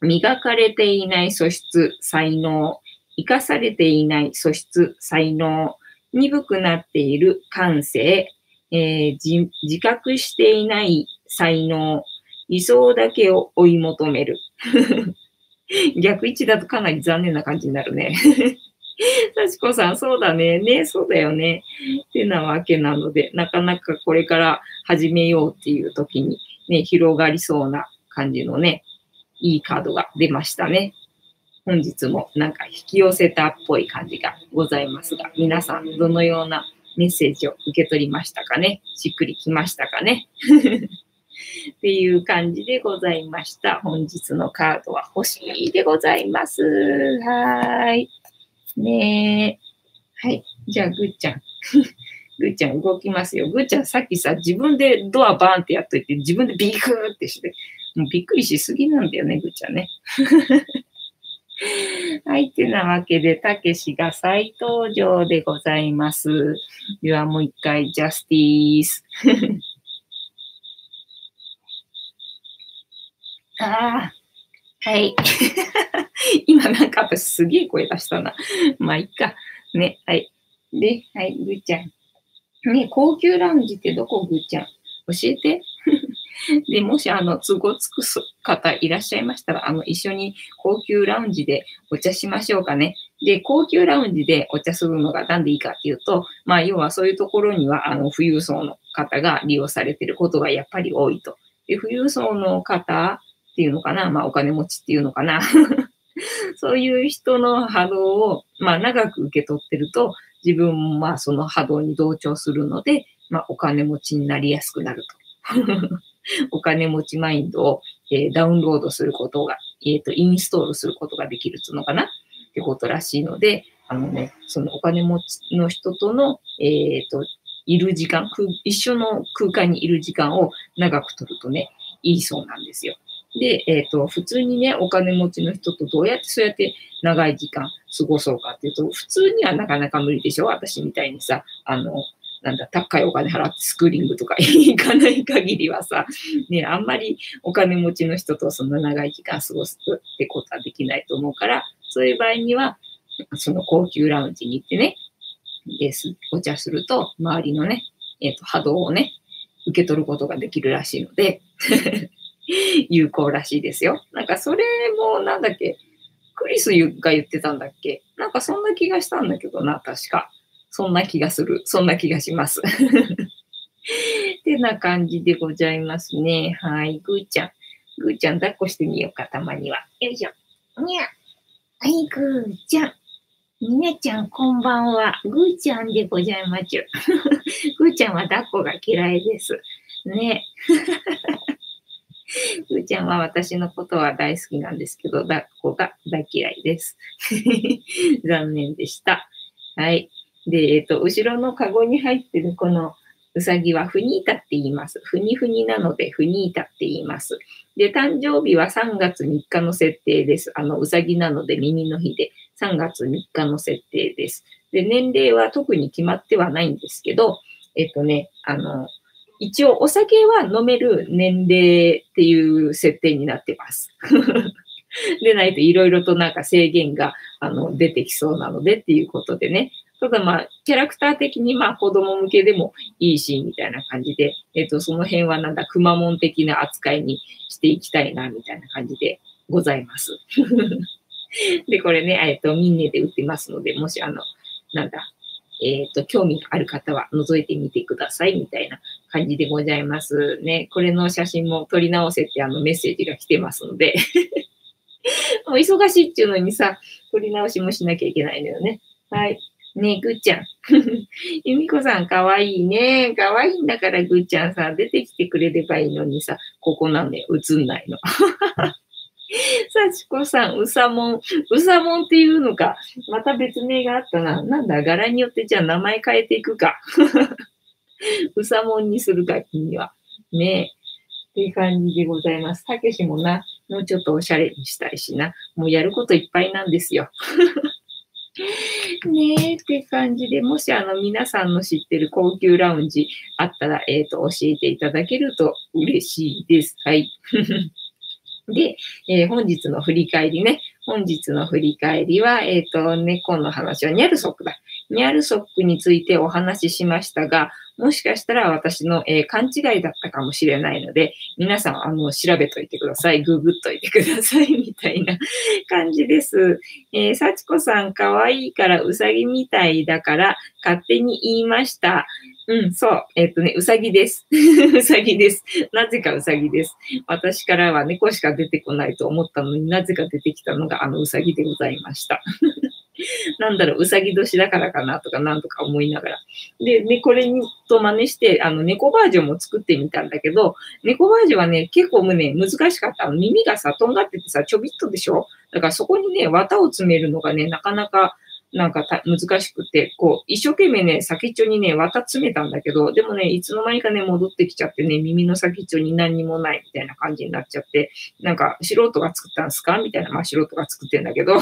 磨かれていない素質、才能。生かされていない素質、才能。鈍くなっている感性。えー、自覚していない才能。理想だけを追い求める。逆位置だとかなり残念な感じになるね。幸子さん、そうだね。ね、そうだよね。ってなわけなので、なかなかこれから始めようっていう時にね、広がりそうな感じのね、いいカードが出ましたね。本日もなんか引き寄せたっぽい感じがございますが、皆さんどのようなメッセージを受け取りましたかね？しっくりきましたかね？っていう感じでございました。本日のカードは星でございます。はい。ねえ。はい。じゃあ、ぐっちゃん。ぐっちゃん動きますよ。ぐっちゃんさっきさ、自分でドアバーンってやっといて、自分でビクーってして、もうびっくりしすぎなんだよね、ぐっちゃんね。はい。てなわけで、たけしが再登場でございます。ではもう一回、ジャスティース。ああ、はい。今なんか私すげえ声出したな。まあ、いっか。ね、はい。で、はい、ぐーちゃん。ね、高級ラウンジってどこぐーちゃん？教えて。で、もし、あの、都合つく方いらっしゃいましたら、あの、一緒に高級ラウンジでお茶しましょうかね。で、高級ラウンジでお茶するのがなんでいいかっていうと、まあ、要はそういうところには、あの、富裕層の方が利用されていることがやっぱり多いと。で、富裕層の方っていうのかな、まあ、お金持ちっていうのかな。そういう人の波動を、まあ、長く受け取ってると、自分もまあ、その波動に同調するので、まあ、お金持ちになりやすくなると。お金持ちマインドを、えー、ダウンロードすることが、えっ、ー、と、インストールすることができるっていうのかな？ってことらしいので、あのね、そのお金持ちの人との、えっ、ー、と、いる時間、一緒の空間にいる時間を長く取るとね、いいそうなんですよ。で、えっ、ー、と、普通にね、お金持ちの人とどうやってそうやって長い時間過ごそうかっていうと、普通にはなかなか無理でしょ？私みたいにさ、あの、なんだ、高いお金払ってスクーリングとか行かない限りはさ、ね、あんまりお金持ちの人とそんな長い時間過ごすってことはできないと思うから、そういう場合には、その高級ラウンジに行ってね、です、お茶すると、周りのね、えっ、ー、と、波動をね、受け取ることができるらしいので 有効らしいですよ。なんかそれも、なんだっけ、クリスが言ってたんだっけ？なんかそんな気がしたんだけどな、確か。そんな気がする。そんな気がします。ってな感じでございますね。はい。ぐーちゃん。ぐーちゃん抱っこしてみようか、たまには。よいしょ。にゃ。はい、ぐーちゃん。みなちゃん、こんばんは。ぐーちゃんでございます。ぐーちゃんは抱っこが嫌いです。ね。ぐーちゃんは私のことは大好きなんですけど、抱っこが大嫌いです。残念でした。はい。で、えっ、と、後ろのカゴに入ってるこのうさぎはフニータって言います。フニフニなのでフニータって言います。で、誕生日は3月3日の設定です。あの、うさぎなので耳の日で3月3日の設定です。で、年齢は特に決まってはないんですけど、えっ、とね、あの、一応お酒は飲める年齢っていう設定になってます。でないといろいろとなんか制限があの出てきそうなのでっていうことでね、ただまあ、キャラクター的にまあ子供向けでもいいし、みたいな感じで、えっ、ー、と、その辺はなんだ、くまモン的な扱いにしていきたいな、みたいな感じでございます。で、これね、えっ、ー、と、ミンネで売ってますので、もしあの、なんだ、えっ、ー、と、興味ある方は覗いてみてください、みたいな感じでございますね。これの写真も撮り直せってあのメッセージが来てますので もう忙しいっていうのにさ、撮り直しもしなきゃいけないのよね。はい。ねえ、ぐっちゃん。ゆみこさん、かわいいね。かわいいんだから、ぐっちゃんさ、出てきてくれればいいのにさ、ここなんで映んないの。さちこさん、うさもん。うさもんっていうのか。また別名があったな。なんだ、柄によってじゃあ名前変えていくか。うさもんにするか、君は。ねえ。っていう感じでございます。たけしもな、もうちょっとおしゃれにしたいしな。もうやることいっぱいなんですよ。ねえって感じで、もしあの皆さんの知ってる高級ラウンジあったら、えっ、ー、と、教えていただけると嬉しいです。はい。で、えー、本日の振り返りね。本日の振り返りは、えっ、ー、と、猫の話はニャルソックだ。ニャルソックについてお話ししましたが、もしかしたら私の、えー、勘違いだったかもしれないので、皆さん、あの、調べといてください。ググっといてください。みたいな感じです。えー、幸子さん、可愛いからうさぎみたいだから、勝手に言いました。うん、そう。えっとね、うさぎです。うさぎです。なぜかうさぎです。私からは猫しか出てこないと思ったのになぜか出てきたのがあのうさぎでございました。なんだろう、うさぎ年だからかなとかなんとか思いながら。で、ね、これにと真似して、あの、猫バージョンも作ってみたんだけど、猫バージョンはね、結構ね、難しかった。の耳がさ、とんがっててさ、ちょびっとでしょ？だからそこにね、綿を詰めるのがね、なかなか、なんか難しくて、こう、一生懸命ね、先っちょにね、綿詰めたんだけど、でもね、いつの間にかね、戻ってきちゃってね、耳の先っちょに何にもないみたいな感じになっちゃって、なんか、素人が作ったんすか？みたいな、まあ素人が作ってんだけど、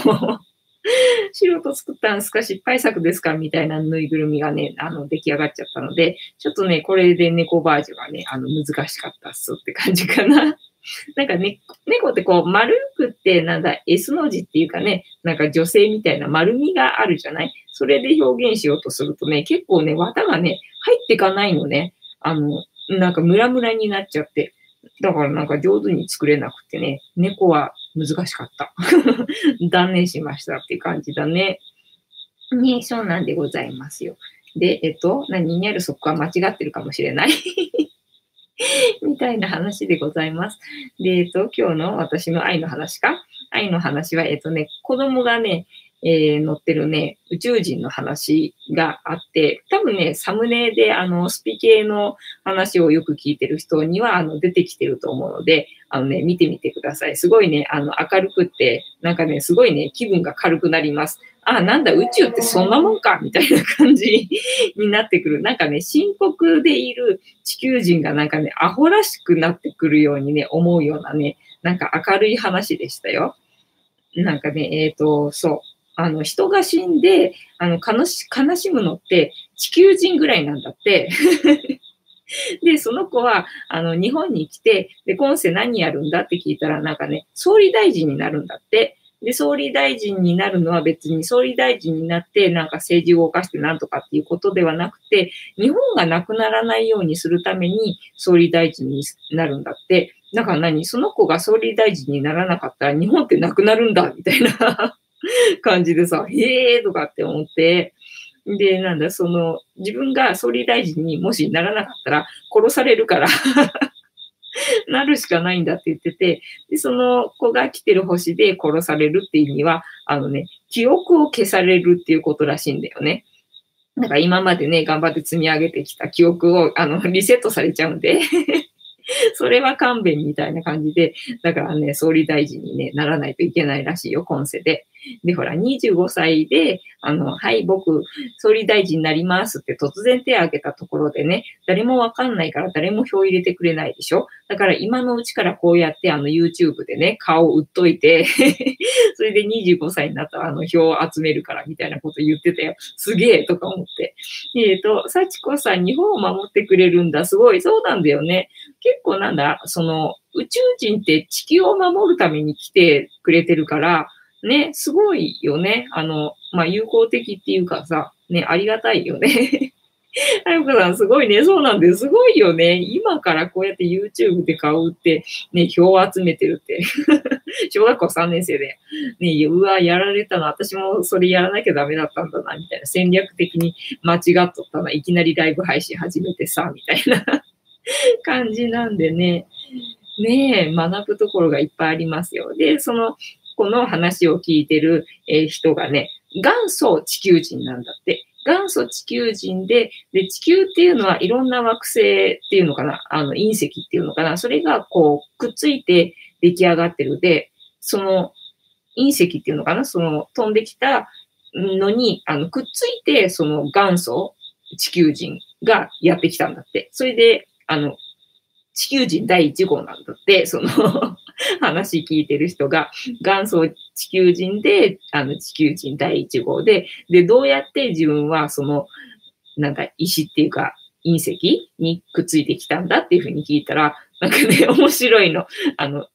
素人作ったんすか失敗作ですかみたいなぬいぐるみがね、あの、出来上がっちゃったので、ちょっとね、これで猫バージョンはね、あの、難しかったっすって感じかな。なんかね、猫ってこう丸くってなんだ S の字っていうかね、なんか女性みたいな丸みがあるじゃない？それで表現しようとするとね、結構ね、綿がね、入っていかないのね。あの、なんかムラムラになっちゃって。だからなんか上手に作れなくてね、猫は難しかった。断念しましたっていう感じだね。ねそうなんでございますよ。で、えっと、何にあるそこは間違ってるかもしれない。みたいな話でございます。で、えっと、今日の私の愛の話か？愛の話は、えっとね、子供がね、えー載ってるね、宇宙人の話があって、多分ね、サムネで、あの、スピ系の話をよく聞いてる人には、あの、出てきてると思うので、あのね、見てみてください。すごいね、あの、明るくって、なんかね、すごいね、気分が軽くなります。あ、なんだ、宇宙ってそんなもんか、みたいな感じ になってくる。なんかね、深刻でいる地球人がなんかね、アホらしくなってくるようにね、思うようなね、なんか明るい話でしたよ。なんかね、えっ、と、そう。あの、人が死んで、あの、悲し悲しむのって地球人ぐらいなんだって。で、その子は、あの、日本に来て、で、今世何やるんだって聞いたら、なんかね、総理大臣になるんだって。で、総理大臣になるのは別に総理大臣になって、なんか政治を動かしてなんとかっていうことではなくて、日本がなくならないようにするために総理大臣になるんだって。だから何？その子が総理大臣にならなかったら日本ってなくなるんだみたいな 感じでさ、へえーとかって思って、で、なんだ、その、自分が総理大臣にもしならなかったら殺されるから なるしかないんだって言ってて、で、その子が来てる星で殺されるっていう意味は、あのね、記憶を消されるっていうことらしいんだよね。なんか今までね、頑張って積み上げてきた記憶を、あの、リセットされちゃうんで、それは勘弁みたいな感じで、だからね、総理大臣に、ね、ならないといけないらしいよ、今世で。で、ほら、25歳で、あの、はい、僕、総理大臣になりますって突然手を挙げたところでね、誰もわかんないから誰も票入れてくれないでしょだから今のうちからこうやって、あの、YouTube でね、顔を売っといて、それで25歳になったら、あの、票を集めるから、みたいなこと言ってたよ。すげえとか思って。えっ、と、幸子さん、日本を守ってくれるんだ。すごい。そうなんだよね。結構なんだ、その、宇宙人って地球を守るために来てくれてるから、ね、すごいよね。あの、まあ、友好的っていうかさ、ね、ありがたいよね。あゆこさん、すごいね。そうなんです。すごいよね。今からこうやって YouTube で顔売って、ね、票を集めてるって。小学校3年生で。ね、うわ、やられたの。私もそれやらなきゃダメだったんだな、みたいな。戦略的に間違っとったな。いきなりライブ配信始めてさ、みたいな 感じなんでね。ねえ、学ぶところがいっぱいありますよ。で、その、この話を聞いてる、え人がね、元祖地球人なんだって。元祖地球人で、で、地球っていうのはいろんな惑星っていうのかな、あの隕石っていうのかな、それがこう、くっついて出来上がってるで、その隕石っていうのかな、その飛んできたのに、あの、くっついて、その元祖地球人がやってきたんだって。それで、あの、地球人第1号なんだって、その 話聞いてる人が、元祖地球人で、あの、地球人第1号で、で、どうやって自分はその、なんか石っていうか、隕石にくっついてきたんだっていうふうに聞いたら、なんかね、面白いの。あの、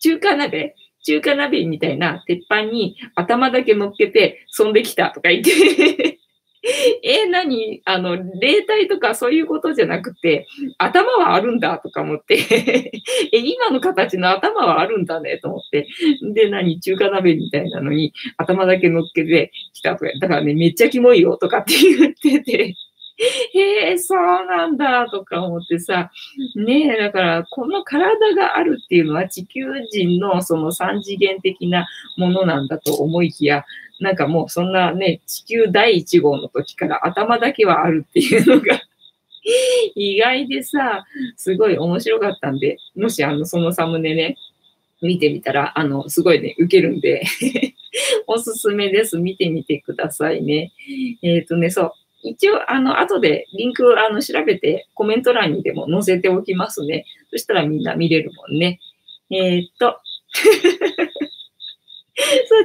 中華鍋？中華鍋みたいな鉄板に頭だけ乗っけて、飛んできたとか言って、え、何？あの、霊体とかそういうことじゃなくて、頭はあるんだとか思って、え、今の形の頭はあるんだねと思って、で、何？中華鍋みたいなのに頭だけ乗っけてきたとか、だからね、めっちゃキモいよとかって言ってて、へえ、そうなんだとか思ってさ、ねえ、だからこの体があるっていうのは地球人のその三次元的なものなんだと思いきや、なんかもうそんなね、地球第1号の時から頭だけはあるっていうのが 意外でさ、すごい面白かったんで、もしあの、そのサムネね、見てみたら、あの、すごいね、受けるんで おすすめです。見てみてくださいね。えっ、ー、とね、そう。一応、あの、後でリンク、あの、調べてコメント欄にでも載せておきますね。そしたらみんな見れるもんね。えっ、と、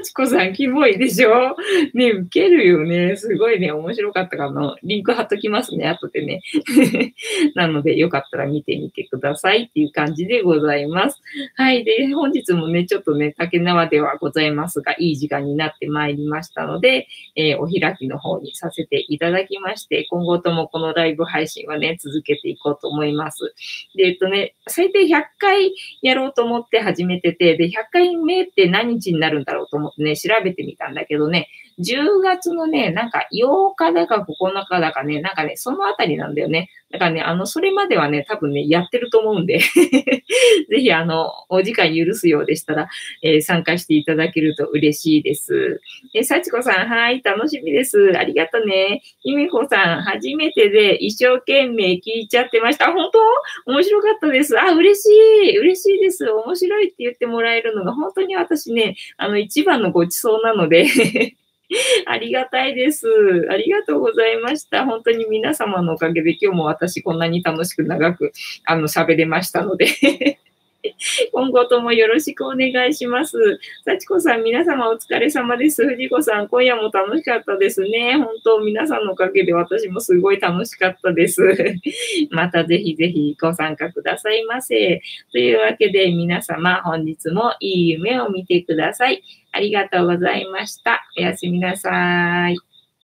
幸子さん、キモいでしょ？ね、ウケるよね。すごいね、面白かったかな。リンク貼っときますね、後でね。なので、よかったら見てみてくださいっていう感じでございます。はい。で、本日もね、ちょっとね、竹縄ではございますが、いい時間になってまいりましたので、えー、お開きの方にさせていただきまして、今後ともこのライブ配信はね、続けていこうと思います。で、えっとね、最低100回やろうと思って始めてて、で、100回目って何日になるんだだろうと思ってね、調べてみたんだけどね、10月のね、なんか8日だか9日だかね、なんかね、そのあたりなんだよね。だからね、あの、それまではね、多分ね、やってると思うんで ぜひ、あの、お時間許すようでしたら、えー、参加していただけると嬉しいです。えー、幸子さん、はい、楽しみです。ありがとね。ひめこさん、初めてで一生懸命聞いちゃってました。本当？面白かったです。あ、嬉しい。嬉しいです。面白いって言ってもらえるのが、本当に私ね、あの、一番のごちそうなので ありがたいです。ありがとうございました。本当に皆様のおかげで今日も私こんなに楽しく長くあの喋れましたので 今後ともよろしくお願いします。幸子さん、皆様お疲れ様です。藤子さん、今夜も楽しかったですね。本当、皆さんのおかげで私もすごい楽しかったです。またぜひぜひご参加くださいませ。というわけで皆様、本日もいい夢を見てください。ありがとうございました。おやすみなさい。